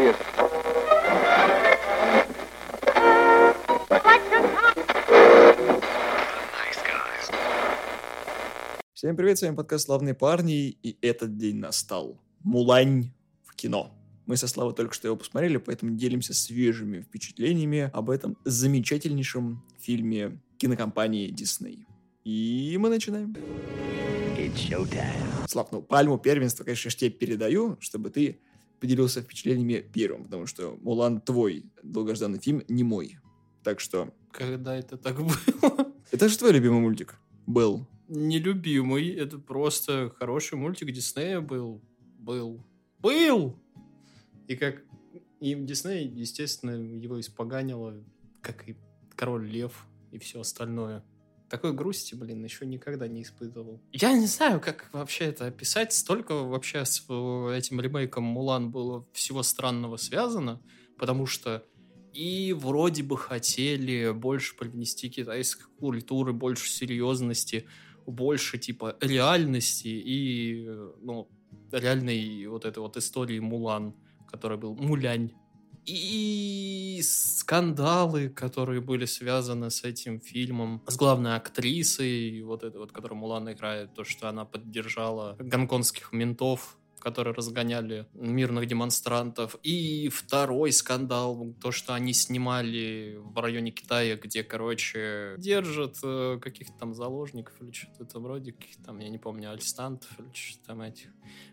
serious. Всем привет, с вами подкаст «Славные парни», и этот день настал. Мулань в кино. Мы со Славой только что его посмотрели, поэтому делимся свежими впечатлениями об этом замечательнейшем фильме кинокомпании Disney. И мы начинаем. Слав, ну, пальму первенства, конечно, я тебе передаю, чтобы ты поделился впечатлениями первым, потому что Мулан твой долгожданный фильм, не мой. Так что... Когда это так было? Это же твой любимый мультик был. Нелюбимый, это просто хороший мультик Диснея был. Был. Был! И как и Дисней, естественно, его испоганило, как и Король Лев и все остальное. Такой грусти, блин, еще никогда не испытывал. Я не знаю, как вообще это описать. Столько вообще с э, этим ремейком Мулан было всего странного связано, потому что и вроде бы хотели больше привнести китайской культуры, больше серьезности, больше типа реальности и ну, реальной вот этой вот истории Мулан который был Мулянь. И скандалы, которые были связаны с этим фильмом, с главной актрисой, вот это вот, которую Мулан играет, то, что она поддержала гонконгских ментов, которые разгоняли мирных демонстрантов. И второй скандал, то, что они снимали в районе Китая, где, короче, держат э, каких-то там заложников или что-то там вроде, каких-то там, я не помню, альстантов или что-то там этих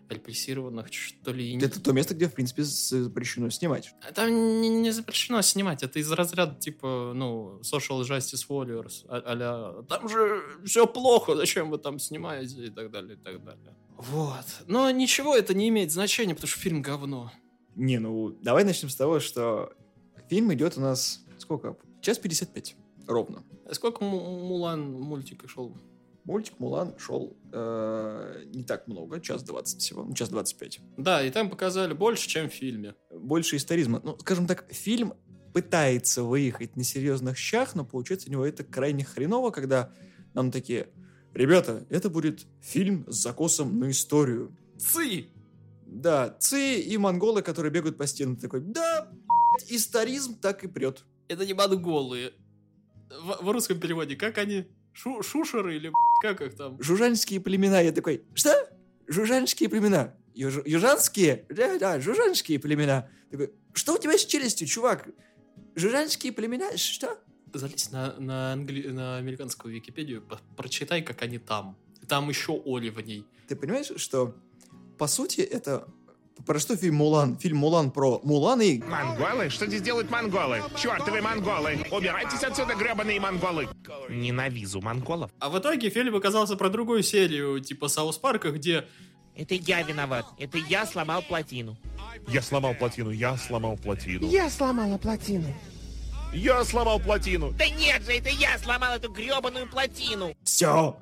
репрессированных, что ли. Это то место, где, в принципе, запрещено снимать. Там не, не запрещено снимать. Это из разряда, типа, ну, Social Justice Warriors. А, а там же все плохо, зачем вы там снимаете и так далее, и так далее. Вот. Но ничего это не имеет значения, потому что фильм говно. Не, ну, давай начнем с того, что фильм идет у нас сколько? Час 55. Ровно. А сколько Мулан мультика шел? Мультик Мулан шел э, не так много, час двадцать всего, ну, час двадцать пять. Да, и там показали больше, чем в фильме. Больше историзма. Ну, скажем так, фильм пытается выехать на серьезных щах, но получается у него это крайне хреново, когда нам такие, ребята, это будет фильм с закосом на историю. Ци! Да, ци и монголы, которые бегают по стенам. Такой, да, историзм так и прет. Это не монголы. В, в русском переводе, как они? Шу шушеры или как их там? Жужанские племена. Я такой, что? Жужанские племена. Юж южанские? Да, да, жужанские племена. Такой, что у тебя с челюстью, чувак? Жужанские племена? Что? Залезь на, на, англи... на американскую Википедию, прочитай, как они там. Там еще Оли в ней. Ты понимаешь, что по сути это про что фильм «Мулан»? Фильм «Мулан» про Мулан и... Монголы? Что здесь делают монголы? Чертовы монголы! Убирайтесь отсюда, гребаные монголы! Ненавижу монголов. А в итоге фильм оказался про другую серию, типа Саус Парка, где... Это я виноват. Это я сломал плотину. Я сломал плотину, я сломал плотину. Я сломала плотину. Я сломал плотину. Да нет же, это я сломал эту гребаную плотину. Все.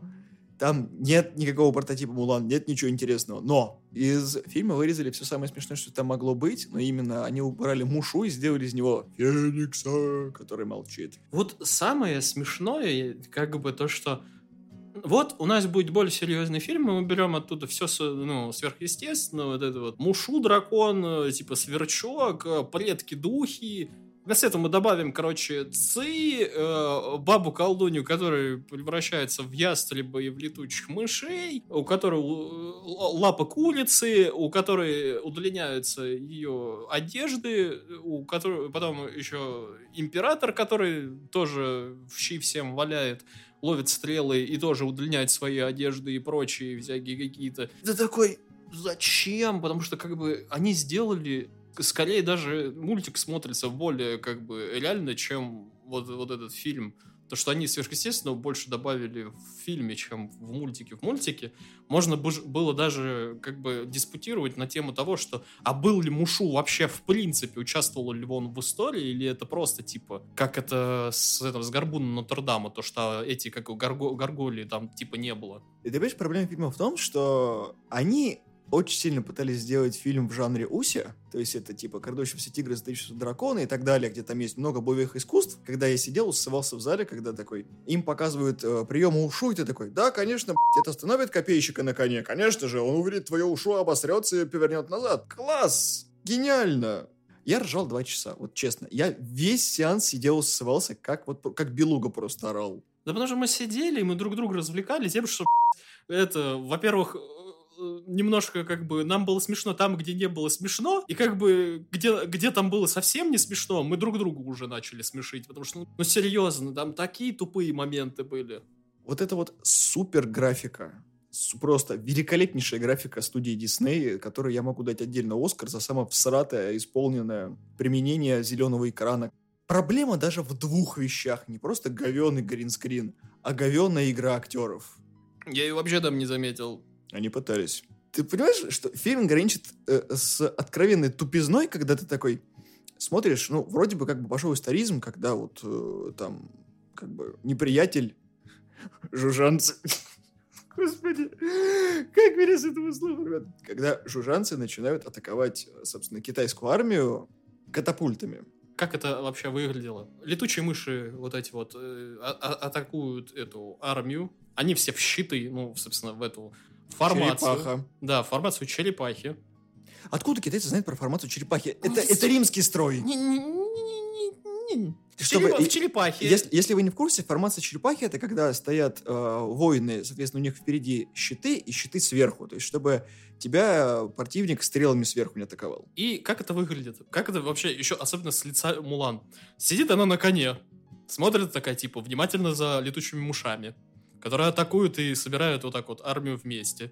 Там нет никакого прототипа Мулан, нет ничего интересного. Но из фильма вырезали все самое смешное, что там могло быть, но именно они убрали Мушу и сделали из него Феникса, который молчит. Вот самое смешное, как бы то, что вот у нас будет более серьезный фильм, мы берем оттуда все ну, сверхъестественное, вот это вот Мушу дракон, типа сверчок, предки духи, Вместо этого мы добавим, короче, ци, э, бабу колдунью, которая превращается в ястреба и в летучих мышей, у которой лапа курицы, у которой удлиняются ее одежды, у которой потом еще император, который тоже в щи всем валяет, ловит стрелы и тоже удлиняет свои одежды и прочие всякие какие-то. Это такой, зачем? Потому что как бы они сделали скорее даже мультик смотрится более как бы реально, чем вот, вот этот фильм. То, что они сверхъестественного больше добавили в фильме, чем в мультике. В мультике можно было даже как бы диспутировать на тему того, что а был ли Мушу вообще в принципе, участвовал ли он в истории, или это просто типа, как это с, это, с Горбуном Нотр-Дама, то, что эти как горго, горголи там типа не было. И ты понимаешь, проблема фильма в том, что они очень сильно пытались сделать фильм в жанре Уси, то есть это типа «Крадущиеся тигры, сдающиеся драконы» и так далее, где там есть много боевых искусств. Когда я сидел, усывался в зале, когда такой, им показывают э, приемы ушу, и ты такой, да, конечно, б***ь, это остановит копейщика на коне, конечно же, он увидит твое ушу, обосрется и повернет назад. Класс! Гениально! Я ржал два часа, вот честно. Я весь сеанс сидел, ссывался, как вот как белуга просто орал. Да потому что мы сидели, и мы друг друга развлекали тем, что это, во-первых, немножко как бы нам было смешно там, где не было смешно, и как бы где, где там было совсем не смешно, мы друг другу уже начали смешить, потому что, ну, ну серьезно, там такие тупые моменты были. Вот это вот супер графика, просто великолепнейшая графика студии Disney, которой я могу дать отдельно Оскар за самое всратое исполненное применение зеленого экрана. Проблема даже в двух вещах, не просто говенный гринскрин, а говенная игра актеров. Я ее вообще там не заметил. Они пытались. Ты понимаешь, что фильм граничит э, с откровенной тупизной, когда ты такой смотришь, ну, вроде бы как бы пошел историзм, когда вот э, там как бы неприятель жужжанцы... Господи, как меня с этого слова, ребят? Когда жужжанцы начинают атаковать, собственно, китайскую армию катапультами. Как это вообще выглядело? Летучие мыши вот эти вот э, а- а- атакуют эту армию. Они все в щиты, ну, собственно, в эту формацию. Черепаха. Да, формацию черепахи. Откуда китайцы знают про формацию черепахи? Ну, Это, это римский строй. Чтобы- в черепахе. Если, если вы не в курсе, формация черепахи это когда стоят э, воины, соответственно, у них впереди щиты и щиты сверху. То есть, чтобы тебя противник стрелами сверху не атаковал. И как это выглядит? Как это вообще, еще особенно с лица Мулан? Сидит она на коне, смотрит такая, типа, внимательно за летучими мушами, которые атакуют и собирают вот так вот армию вместе.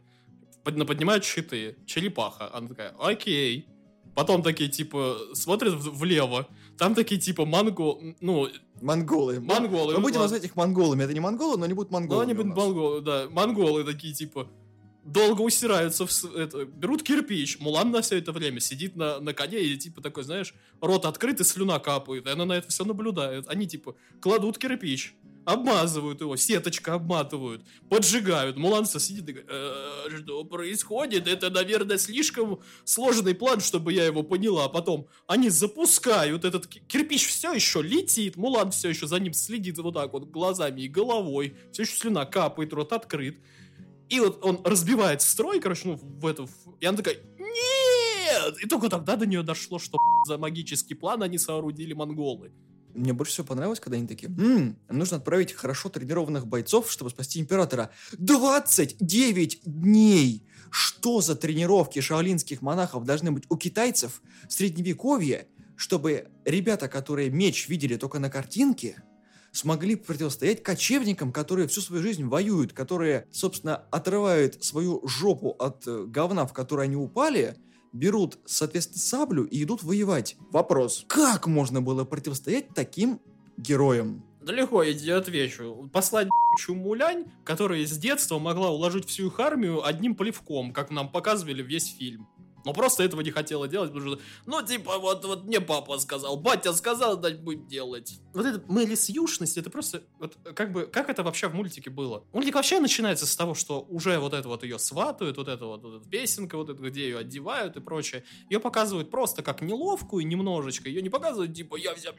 Под- Поднимают щиты. Черепаха. Она такая, окей. Потом такие, типа, смотрят влево. Там такие, типа, манго... Ну, Монголы. Монголы, Мы будем называть их монголами. Это не монголы, но они будут ну, монголами. они будут монголы, да. Монголы такие, типа, долго усираются, в, это, берут кирпич. Мулан на все это время сидит на, на коне и, типа, такой, знаешь, рот открыт и слюна капает. И она на это все наблюдает. Они, типа, кладут кирпич, обмазывают его, сеточка обматывают, поджигают. Мулан всё сидит и говорит, «Э, что происходит? Это, наверное, слишком сложный план, чтобы я его поняла. А потом они запускают этот ки- кирпич, все еще летит. Мулан все еще за ним следит вот так вот глазами и головой. Все еще слюна капает, рот открыт. И вот он разбивает строй, короче, ну, в эту... И она такая, нет! И только тогда до нее дошло, что за магический план они соорудили монголы. Мне больше всего понравилось, когда они такие, «М, нужно отправить хорошо тренированных бойцов, чтобы спасти императора. 29 дней! Что за тренировки шаолинских монахов должны быть у китайцев в средневековье, чтобы ребята, которые меч видели только на картинке, смогли противостоять кочевникам, которые всю свою жизнь воюют, которые, собственно, отрывают свою жопу от э, говна, в которое они упали, берут, соответственно, саблю и идут воевать. Вопрос. Как можно было противостоять таким героям? Да легко, я тебе отвечу. Послать Чумулянь, которая с детства могла уложить всю их армию одним плевком, как нам показывали весь фильм. Но просто этого не хотела делать, потому что, ну, типа, вот, вот мне папа сказал, батя сказал, дать будем делать. Вот это мэлисьюшность, это просто, вот, как бы, как это вообще в мультике было? Мультик вообще начинается с того, что уже вот это вот ее сватают, вот это вот, вот эта песенка, вот это, где ее одевают и прочее. Ее показывают просто как неловкую немножечко, ее не показывают, типа, я сейчас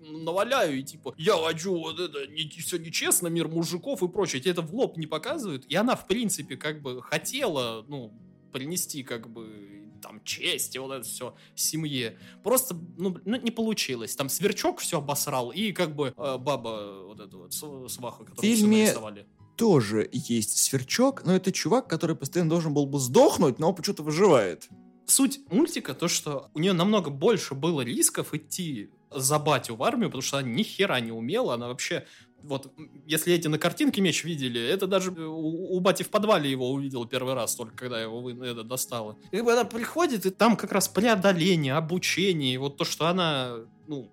наваляю, и типа, я хочу вот это, не, все нечестно, мир мужиков и прочее. Тебе это в лоб не показывают. И она, в принципе, как бы хотела, ну, принести как бы там честь и вот это все семье. Просто, ну, ну, не получилось. Там сверчок все обосрал, и как бы э, баба вот эта вот св- сваха, которую фильме- нарисовали. Тоже есть сверчок, но это чувак, который постоянно должен был бы сдохнуть, но почему-то выживает. Суть мультика то, что у нее намного больше было рисков идти за батю в армию, потому что она ни хера не умела, она вообще вот, если эти на картинке меч видели, это даже э, у, у бати в подвале его увидел первый раз, только когда его это достало. И она приходит, и там как раз преодоление, обучение, вот то, что она, ну,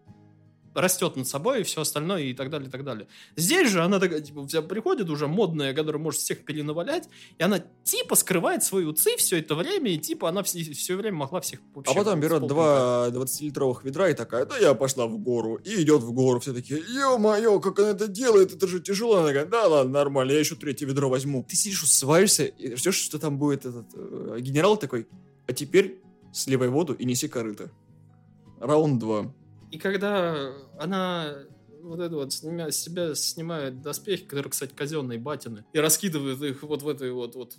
растет над собой и все остальное и так далее, и так далее. Здесь же она такая, типа, вся приходит уже модная, которая может всех перенавалять, и она типа скрывает свою ци все это время, и типа она все, время могла всех вообще А потом берет два 20-литровых ведра и такая, да я пошла в гору. И идет в гору. Все такие, ё-моё, как она это делает, это же тяжело. Она такая, да ладно, нормально, я еще третье ведро возьму. Ты сидишь, усваиваешься и ждешь, что там будет этот э, генерал такой, а теперь сливай воду и неси корыто. Раунд 2. И когда она вот это вот снимя- с себя снимает доспехи, которые, кстати, казенные батины, и раскидывает их вот в этой вот, вот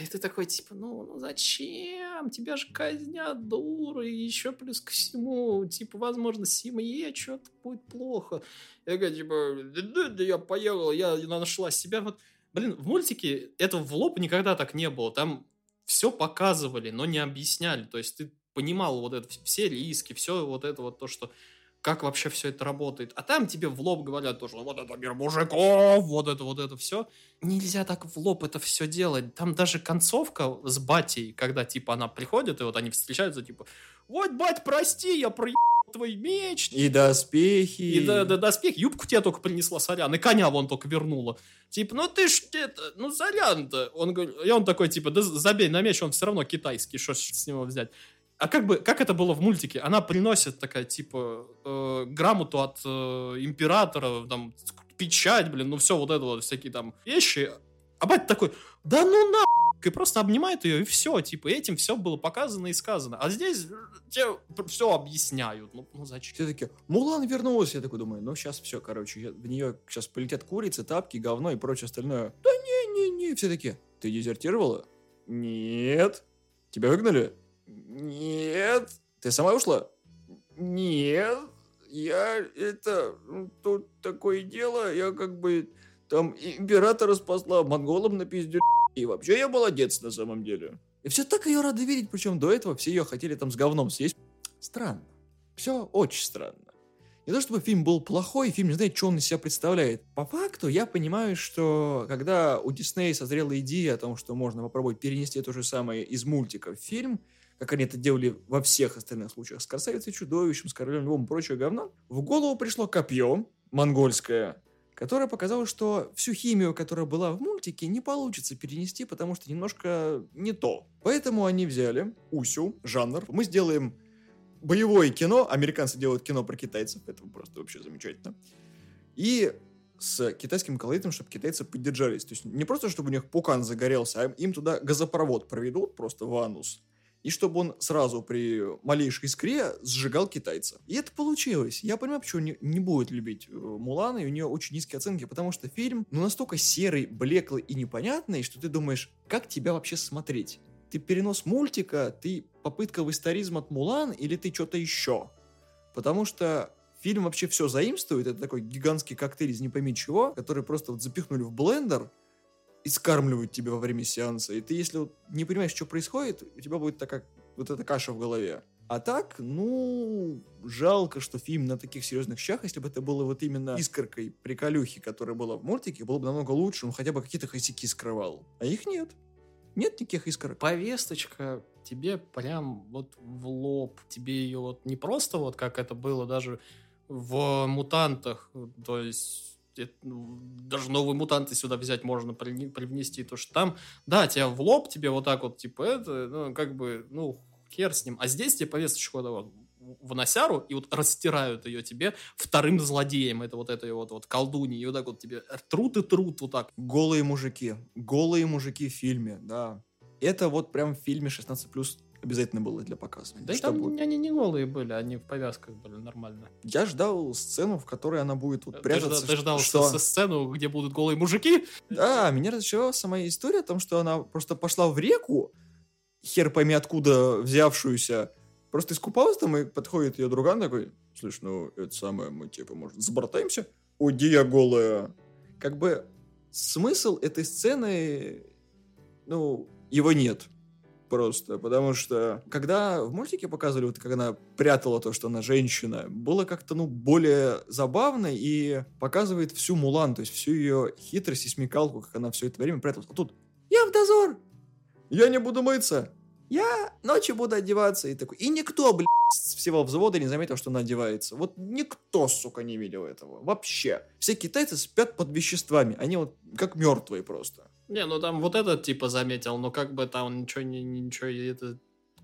И ты такой, типа, ну, ну зачем? Тебя же казнят, дура, и еще плюс ко всему, типа, возможно, семье что-то будет плохо. Я говорю, типа, да, да я поехал, я нашла себя. Вот, блин, в мультике этого в лоб никогда так не было. Там все показывали, но не объясняли. То есть ты понимал вот это, все риски, все вот это вот то, что как вообще все это работает. А там тебе в лоб говорят тоже, вот это мир мужиков, вот это, вот это все. Нельзя так в лоб это все делать. Там даже концовка с батей, когда, типа, она приходит, и вот они встречаются, типа, вот, бать, прости, я проебал твой меч. И доспехи. И да, да, доспех, юбку тебе только принесла, сорян, и коня вон только вернула. Типа, ну ты ж это, ну сорян-то. Он, говорит- и он такой, типа, да забей на меч, он все равно китайский, что с него взять. А как бы, как это было в мультике? Она приносит такая, типа, э, грамоту от э, императора, там, печать, блин, ну все вот это вот, всякие там вещи. А батя такой, да ну на и просто обнимает ее, и все, типа, этим все было показано и сказано. А здесь тебе все объясняют. Ну, ну зачем? Все таки Мулан вернулась. Я такой думаю, ну сейчас все, короче, в нее сейчас полетят курицы, тапки, говно и прочее остальное. Да не-не-не. Все таки ты дезертировала? Нет. Тебя выгнали? Нет. Ты сама ушла? Нет. Я это... ну, Тут такое дело, я как бы... Там императора спасла, монголам на пизде и вообще я молодец на самом деле. И все так ее рады видеть, причем до этого все ее хотели там с говном съесть. Странно. Все очень странно. Не то чтобы фильм был плохой, фильм не знает, что он из себя представляет. По факту я понимаю, что когда у Диснея созрела идея о том, что можно попробовать перенести то же самое из мультика в фильм, как они это делали во всех остальных случаях, с красавицей чудовищем, с королем львом и прочее говно, в голову пришло копье монгольское, которое показало, что всю химию, которая была в мультике, не получится перенести, потому что немножко не то. Поэтому они взяли Усю, жанр. Мы сделаем боевое кино. Американцы делают кино про китайцев. Это просто вообще замечательно. И с китайским колоритом, чтобы китайцы поддержались. То есть не просто, чтобы у них пукан загорелся, а им туда газопровод проведут просто в анус. И чтобы он сразу при малейшей искре сжигал китайца. И это получилось. Я понимаю, почему не, не будет любить э, Мулана, и у нее очень низкие оценки, потому что фильм ну, настолько серый, блеклый и непонятный, что ты думаешь, как тебя вообще смотреть? Ты перенос мультика, ты попытка в историзм от Мулан, или ты что-то еще? Потому что фильм вообще все заимствует, это такой гигантский коктейль из не пойми чего, который просто вот запихнули в блендер, и скармливают тебя во время сеанса. И ты, если вот не понимаешь, что происходит, у тебя будет такая вот эта каша в голове. А так, ну, жалко, что фильм на таких серьезных щах, если бы это было вот именно искоркой приколюхи, которая была в мультике, было бы намного лучше, он хотя бы какие-то косяки скрывал. А их нет. Нет никаких искорок. повесточка тебе прям вот в лоб. Тебе ее вот не просто вот как это было даже в мутантах, то есть это, ну, даже новые мутанты сюда взять можно при- привнести, то что там, да, тебя в лоб, тебе вот так вот, типа, это, ну, как бы, ну, хер с ним. А здесь тебе повесточку вот в носяру и вот растирают ее тебе вторым злодеем, это вот этой вот, вот колдуньи, и вот так вот тебе трут и трут вот так. Голые мужики. Голые мужики в фильме, да. Это вот прям в фильме 16+, обязательно было для показывания. Да Чтобы- там они не голые были, они в повязках были нормально. Я ждал сцену, в которой она будет вот Ты прятаться. Ты ждал что... со- сцену, где будут голые мужики? Да, меня разочаровала сама история о том, что она просто пошла в реку, хер пойми откуда взявшуюся, просто искупалась там, и подходит ее друган такой, слышь, ну, это самое, мы типа, может, забортаемся? Уйди, я голая. Как бы смысл этой сцены, ну, его нет. Просто, потому что когда в мультике показывали, вот как она прятала то, что она женщина, было как-то, ну, более забавно и показывает всю Мулан, то есть всю ее хитрость и смекалку, как она все это время пряталась. А тут я в дозор, я не буду мыться, я ночью буду одеваться. И такой, и никто, блядь, с всего взвода не заметил, что она одевается. Вот никто, сука, не видел этого. Вообще. Все китайцы спят под веществами. Они вот как мертвые просто. Не, ну там вот этот типа заметил, но как бы там ничего, не, ничего это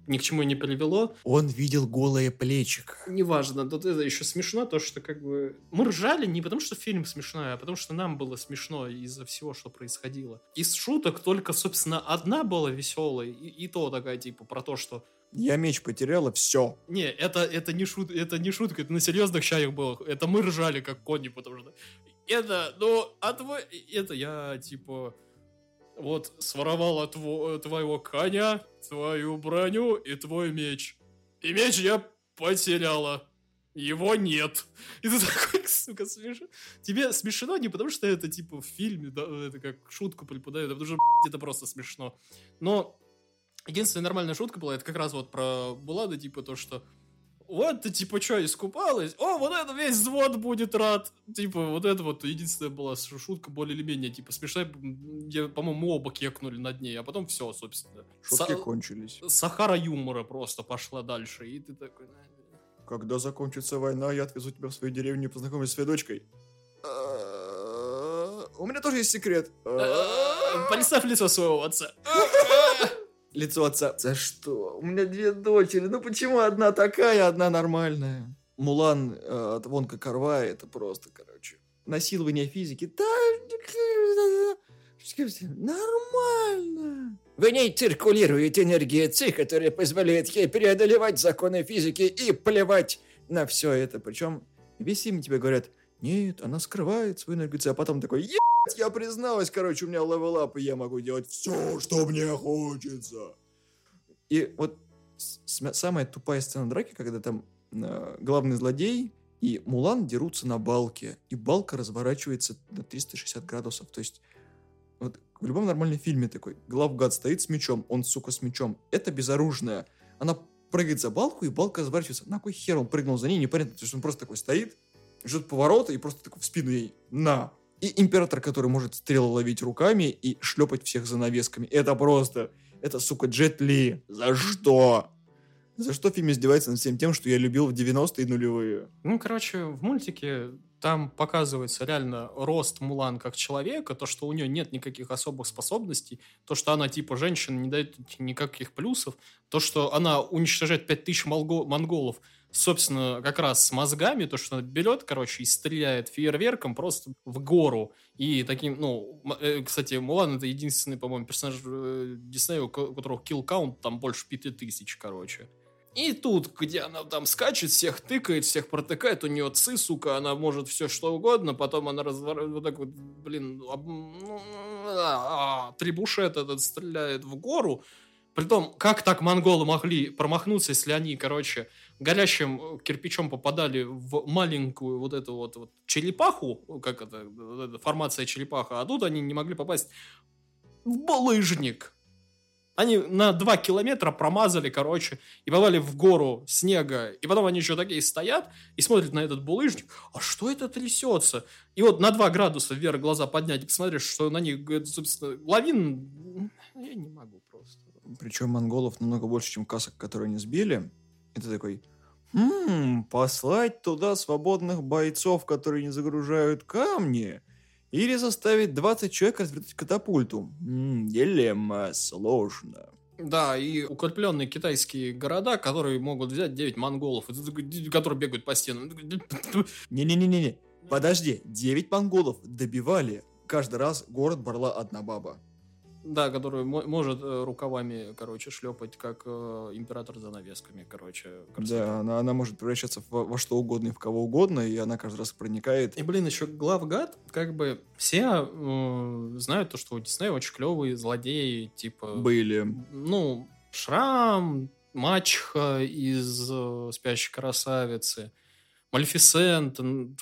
ни к чему не привело. Он видел голое плечико. Неважно, тут это еще смешно, то, что как бы мы ржали не потому, что фильм смешной, а потому, что нам было смешно из-за всего, что происходило. Из шуток только, собственно, одна была веселой, и, и то такая, типа, про то, что Я меч потеряла, все. Не, это, это, не шут, это не шутка, это на серьезных чаях было. Это мы ржали, как кони, потому что... Это, ну, а твой... Это я, типа... вот своровала тво- твоего коня, твою броню и твой меч. И меч я потеряла. Его нет. И ты такой, сука, смешно. Тебе смешно не потому, что это, типа, в фильме, да, это как шутку преподают, а потому что, это просто смешно. Но единственная нормальная шутка была, это как раз вот про Булада, типа, то, что вот ты, типа, что, искупалась? О, вот это весь взвод будет рад. Типа, вот это вот единственная была шутка более или менее, типа, смешная. Я, по-моему, оба кекнули над ней, а потом все, собственно. Шутки Са- кончились. Сахара юмора просто пошла дальше, и ты такой... «На, Когда закончится война, я отвезу тебя в свою деревню и познакомлюсь с своей дочкой. У меня тоже есть секрет. Представь лицо своего отца. Лицо отца. За что? У меня две дочери. Ну почему одна такая, одна нормальная? Мулан э, от Вонка Карва это просто, короче. Насилование физики. Да, нормально. В ней циркулирует энергия ЦИ, которая позволяет ей преодолевать законы физики и плевать на все это. Причем весь фильм тебе говорят, нет, она скрывает свою энергию ЦИ, а потом такой, ебать, я призналась, короче, у меня level up, и я могу делать все, что мне хочется. И вот самая тупая сцена драки, когда там э, главный злодей и Мулан дерутся на балке, и балка разворачивается на 360 градусов. То есть вот в любом нормальном фильме такой главгад стоит с мечом, он, сука, с мечом. Это безоружная. Она прыгает за балку, и балка разворачивается. На кой хер он прыгнул за ней, непонятно. То есть он просто такой стоит, ждет поворота и просто такой в спину ей на. И император, который может стрелы ловить руками и шлепать всех занавесками. Это просто... Это, сука, Джет Ли. За что? За что фильм издевается над всем тем, что я любил в 90-е и нулевые? Ну, короче, в мультике там показывается реально рост Мулан как человека, то, что у нее нет никаких особых способностей, то, что она типа женщина, не дает никаких плюсов, то, что она уничтожает 5000 молго- монголов, собственно, как раз с мозгами, то, что она берет, короче, и стреляет фейерверком просто в гору. И таким, ну, э, кстати, Мулан это единственный, по-моему, персонаж э, Диснея, у ко- у которого count там больше 5000, короче. И тут, где она там скачет, всех тыкает, всех протыкает, у нее ци, сука, она может все что угодно, потом она разворачивает, вот так вот, блин, об- ну, а, а, трибушет этот стреляет в гору. Притом, как так монголы могли промахнуться, если они, короче, горящим э, кирпичом попадали в маленькую вот эту вот, вот черепаху, как это, формация черепаха, а тут они не могли попасть в булыжник. Они на 2 километра промазали, короче, и попали в гору снега. И потом они еще такие стоят и смотрят на этот булыжник. А что это трясется? И вот на 2 градуса вверх глаза поднять и посмотришь, что на них, собственно, лавин... Я не могу просто. Причем монголов намного больше, чем касок, которые они сбили. Это такой, «М, послать туда свободных бойцов, которые не загружают камни, или заставить 20 человек развернуть катапульту. М, дилемма, сложно. Да, и укрепленные китайские города, которые могут взять 9 монголов, которые бегают по стенам. Не-не-не-не, подожди, 9 монголов добивали. Каждый раз город брала одна баба. Да, который мо- может э, рукавами, короче, шлепать, как э, император за навесками, короче. красота. Да, она, она может превращаться во, во что угодно и в кого угодно, и она каждый раз проникает. И, блин, еще главгад, как бы все э, знают то, что у Диснея очень клевые злодеи, типа... Были. Ну, Шрам, Мачха из э, «Спящей красавицы», Малефисент,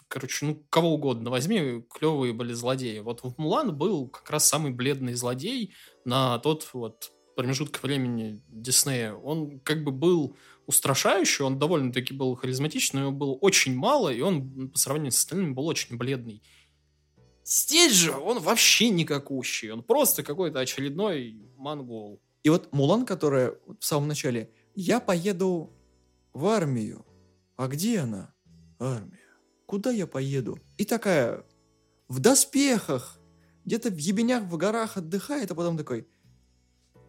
короче, ну, кого угодно возьми, клевые были злодеи. Вот в Мулан был как раз самый бледный злодей на тот вот промежуток времени Диснея. Он как бы был устрашающий, он довольно-таки был харизматичный, его было очень мало, и он по сравнению с остальными был очень бледный. Здесь же он вообще никакущий, он просто какой-то очередной монгол. И вот Мулан, которая в самом начале, я поеду в армию. А где она? Армия. Куда я поеду? И такая, в доспехах, где-то в ебенях в горах отдыхает, а потом такой,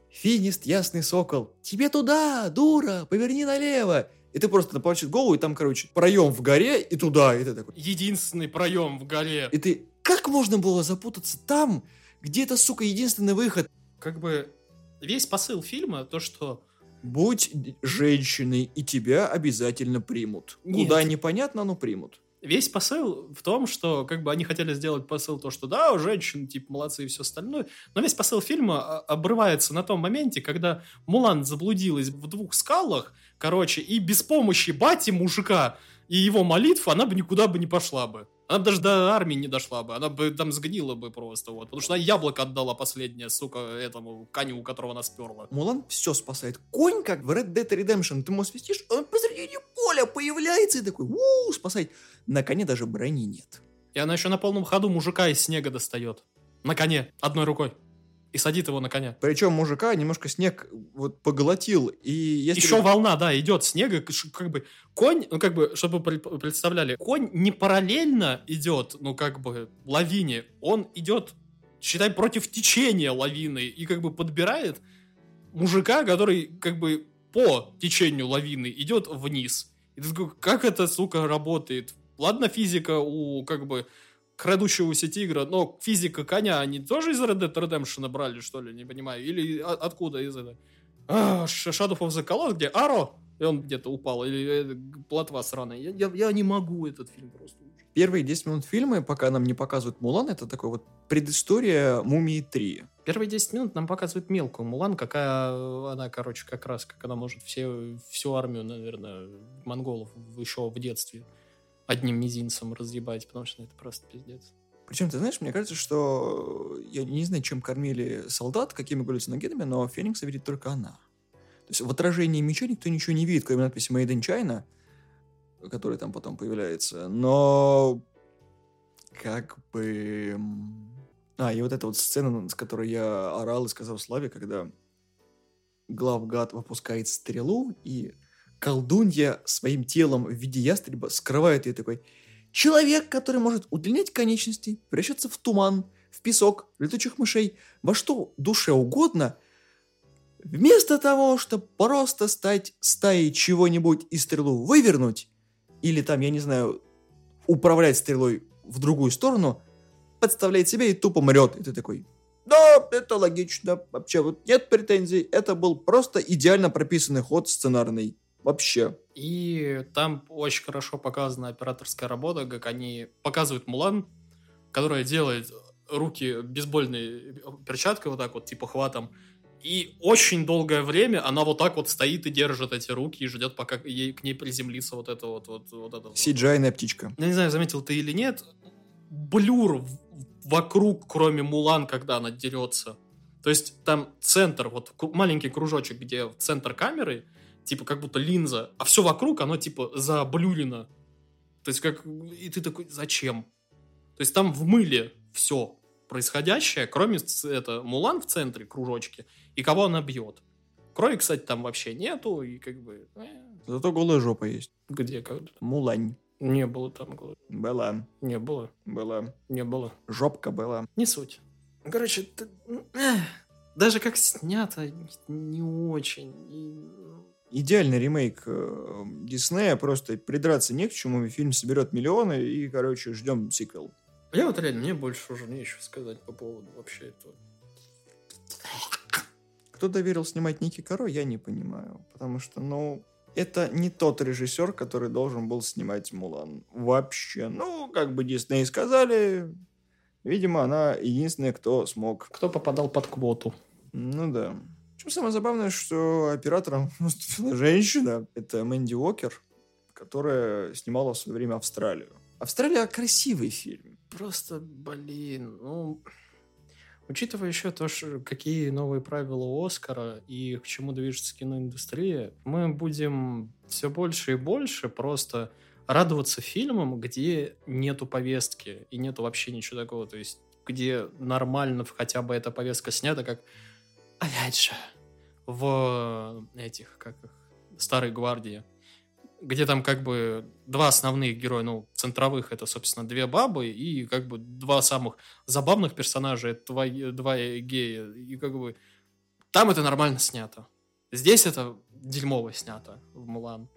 Финист, ясный сокол, тебе туда, дура, поверни налево. И ты просто поворачиваешь голову, и там, короче, проем в горе, и туда, и ты такой. Единственный проем в горе. И ты, как можно было запутаться там, где это, сука, единственный выход? Как бы весь посыл фильма то, что Будь женщиной, и тебя обязательно примут. Нет. Куда непонятно, но примут. весь посыл в том, что как бы они хотели сделать посыл то, что да, женщины типа молодцы и все остальное, но весь посыл фильма а, обрывается на том моменте, когда Мулан заблудилась в двух скалах, короче, и без помощи бати мужика и его молитв она бы никуда бы не пошла бы. Она даже до армии не дошла бы, она бы там сгнила бы просто, вот. Потому что она яблоко отдала последнее, сука, этому коню, у которого она сперла. Мулан все спасает. Конь, как в Red Dead Redemption, ты ему свистишь, он посредине поля появляется и такой, у спасает. На коне даже брони нет. И она еще на полном ходу мужика из снега достает. На коне, одной рукой. И садит его на коня. Причем мужика немножко снег вот поглотил. И если... Еще волна, да, идет снега, как бы конь, ну как бы, чтобы представляли, конь не параллельно идет, ну как бы, лавине, он идет, считай, против течения лавины и как бы подбирает мужика, который как бы по течению лавины идет вниз. И ты такой, как это, сука, работает? Ладно, физика у, как бы, крадущегося тигра, но физика коня они тоже из Red Dead Redemption брали, что ли, не понимаю? Или откуда из этого? А, Shadow of the Colossus, где Аро, и он где-то упал, или э, плотва сраная. Я, я, я не могу этот фильм просто. Первые 10 минут фильма, пока нам не показывают Мулан, это такой вот предыстория Мумии 3. Первые 10 минут нам показывают мелкую Мулан, какая она, короче, как раз, как она может все, всю армию, наверное, монголов еще в детстве одним мизинцем разъебать, потому что это просто пиздец. Причем, ты знаешь, мне кажется, что я не знаю, чем кормили солдат, какими галлюциногенами, но Феникса видит только она. То есть в отражении меча никто ничего не видит, кроме надписи Made in China, которая там потом появляется. Но как бы... А, и вот эта вот сцена, с которой я орал и сказал Славе, когда главгад выпускает стрелу, и колдунья своим телом в виде ястреба скрывает ее такой Человек, который может удлинять конечности, превращаться в туман, в песок, летучих мышей, во что душе угодно, вместо того, чтобы просто стать стаей чего-нибудь и стрелу вывернуть, или там, я не знаю, управлять стрелой в другую сторону, подставляет себя и тупо мрет. И ты такой, да, это логично, вообще вот нет претензий, это был просто идеально прописанный ход сценарный. Вообще. И там очень хорошо показана операторская работа, как они показывают Мулан, которая делает руки бейсбольной перчаткой вот так вот, типа хватом, и очень долгое время она вот так вот стоит и держит эти руки и ждет, пока ей к ней приземлится вот это вот вот, вот это. cgi птичка. Я не знаю, заметил ты или нет, блюр вокруг, кроме Мулан, когда она дерется. То есть там центр, вот маленький кружочек, где центр камеры, типа как будто линза, а все вокруг, оно типа заблюрено. То есть как... И ты такой, зачем? То есть там в мыле все происходящее, кроме это Мулан в центре кружочки, и кого она бьет. Крови, кстати, там вообще нету, и как бы... Э. Зато голая жопа есть. Где? Как? Мулань. Не было там голой. Была. Не было. Была. Не было. Жопка была. Не суть. Короче, ты... даже как снято, не очень. И идеальный ремейк э, Диснея, просто придраться не к чему, фильм соберет миллионы, и, короче, ждем сиквел. Я вот реально, мне больше уже нечего сказать по поводу вообще этого. Кто доверил снимать Ники Каро, я не понимаю. Потому что, ну, это не тот режиссер, который должен был снимать Мулан. Вообще. Ну, как бы Дисней сказали, видимо, она единственная, кто смог. Кто попадал под квоту. Ну да. Причем самое забавное, что оператором выступила женщина. Это Мэнди Уокер, которая снимала в свое время Австралию. Австралия красивый фильм. Просто, блин, ну... Учитывая еще то, что какие новые правила Оскара и к чему движется киноиндустрия, мы будем все больше и больше просто радоваться фильмам, где нету повестки и нету вообще ничего такого. То есть, где нормально хотя бы эта повестка снята, как опять же, в этих, как их, Старой Гвардии, где там как бы два основных героя, ну, центровых, это, собственно, две бабы, и как бы два самых забавных персонажа, это два, два гея, и как бы там это нормально снято. Здесь это дерьмово снято в Мулан.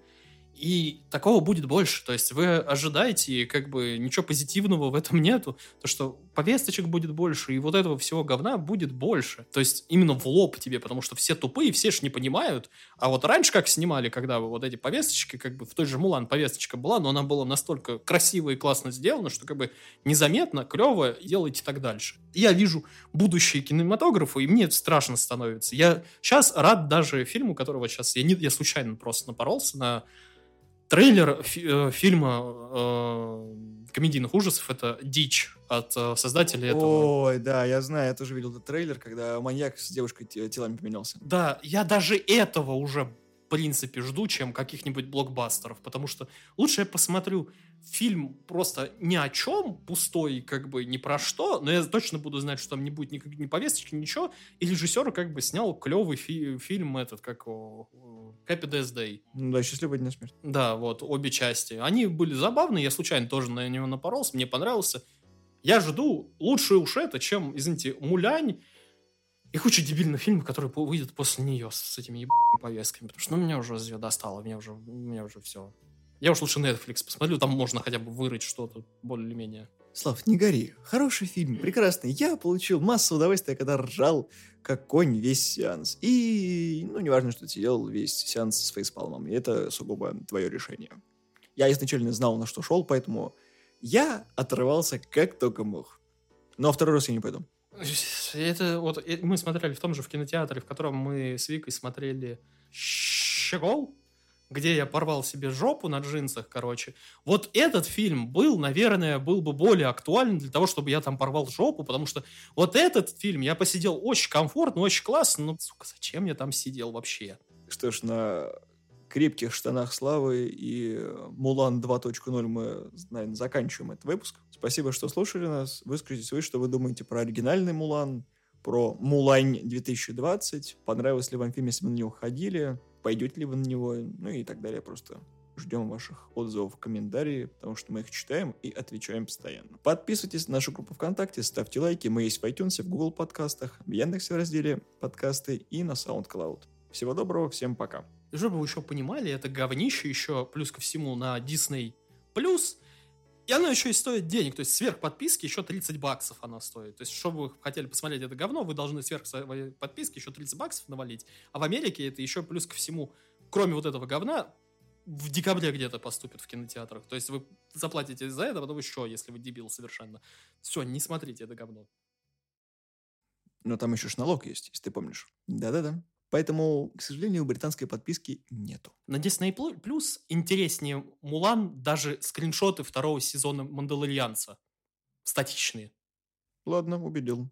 И такого будет больше. То есть вы ожидаете, как бы ничего позитивного в этом нету. То, что повесточек будет больше, и вот этого всего говна будет больше. То есть именно в лоб тебе, потому что все тупые, все ж не понимают. А вот раньше как снимали, когда вот эти повесточки, как бы в той же Мулан повесточка была, но она была настолько красиво и классно сделана, что как бы незаметно, клево, делайте так дальше. Я вижу будущее кинематографа, и мне страшно становится. Я сейчас рад даже фильму, которого сейчас я, не, я случайно просто напоролся на трейлер фи э, фильма э, комедийных ужасов это «Дичь» от э, создателей этого. Ой, да, я знаю, я тоже видел этот трейлер, когда маньяк с девушкой телами поменялся. Да, я даже этого уже принципе, жду, чем каких-нибудь блокбастеров, потому что лучше я посмотрю фильм просто ни о чем, пустой, как бы ни про что, но я точно буду знать, что там не будет никаких ни повесточки, ничего, и режиссер как бы снял клевый фи- фильм этот, как о, Happy Death Day. Ну да, «Счастливый день смерти». Да, вот, обе части. Они были забавные, я случайно тоже на него напоролся, мне понравился. Я жду лучше уж это, чем, извините, Мулянь, и куча дебильных фильмов, которые выйдут после нее с этими ебаными повестками. Потому что ну, меня уже ее достало, меня уже, меня уже все. Я уж лучше Netflix посмотрю, там можно хотя бы вырыть что-то более-менее. Слав, не гори. Хороший фильм, прекрасный. Я получил массу удовольствия, когда ржал как конь весь сеанс. И, ну, неважно, что ты сидел весь сеанс с фейспалмом. И это сугубо твое решение. Я изначально знал, на что шел, поэтому я отрывался как только мог. Но второй раз я не пойду. Это вот мы смотрели в том же в кинотеатре, в котором мы с Викой смотрели Щегол, где я порвал себе жопу на джинсах, короче. Вот этот фильм был, наверное, был бы более актуален для того, чтобы я там порвал жопу, потому что вот этот фильм я посидел очень комфортно, очень классно, но, сука, зачем я там сидел вообще? Что ж, на крепких штанах славы и Мулан 2.0 мы, наверное, заканчиваем этот выпуск. Спасибо, что слушали нас. Выскажите вы, что вы думаете про оригинальный Мулан, про Мулань 2020. Понравился ли вам фильм, если вы на него ходили? Пойдете ли вы на него? Ну и так далее. Просто ждем ваших отзывов в комментарии, потому что мы их читаем и отвечаем постоянно. Подписывайтесь на нашу группу ВКонтакте, ставьте лайки. Мы есть в iTunes, в Google подкастах, в Яндексе в разделе подкасты и на SoundCloud. Всего доброго, всем пока. Чтобы вы еще понимали, это говнище еще плюс ко всему на Disney Плюс. И оно еще и стоит денег, то есть сверх подписки еще 30 баксов она стоит. То есть, чтобы вы хотели посмотреть это говно, вы должны сверх своей подписки еще 30 баксов навалить. А в Америке это еще плюс ко всему, кроме вот этого говна, в декабре где-то поступит в кинотеатрах. То есть вы заплатите за это, а потом еще, если вы дебил совершенно. Все, не смотрите это говно. Но там еще ж налог есть, если ты помнишь. Да-да-да. Поэтому, к сожалению, британской подписки нету. На Disney Plus интереснее Мулан даже скриншоты второго сезона Мандалорианца. Статичные. Ладно, убедил.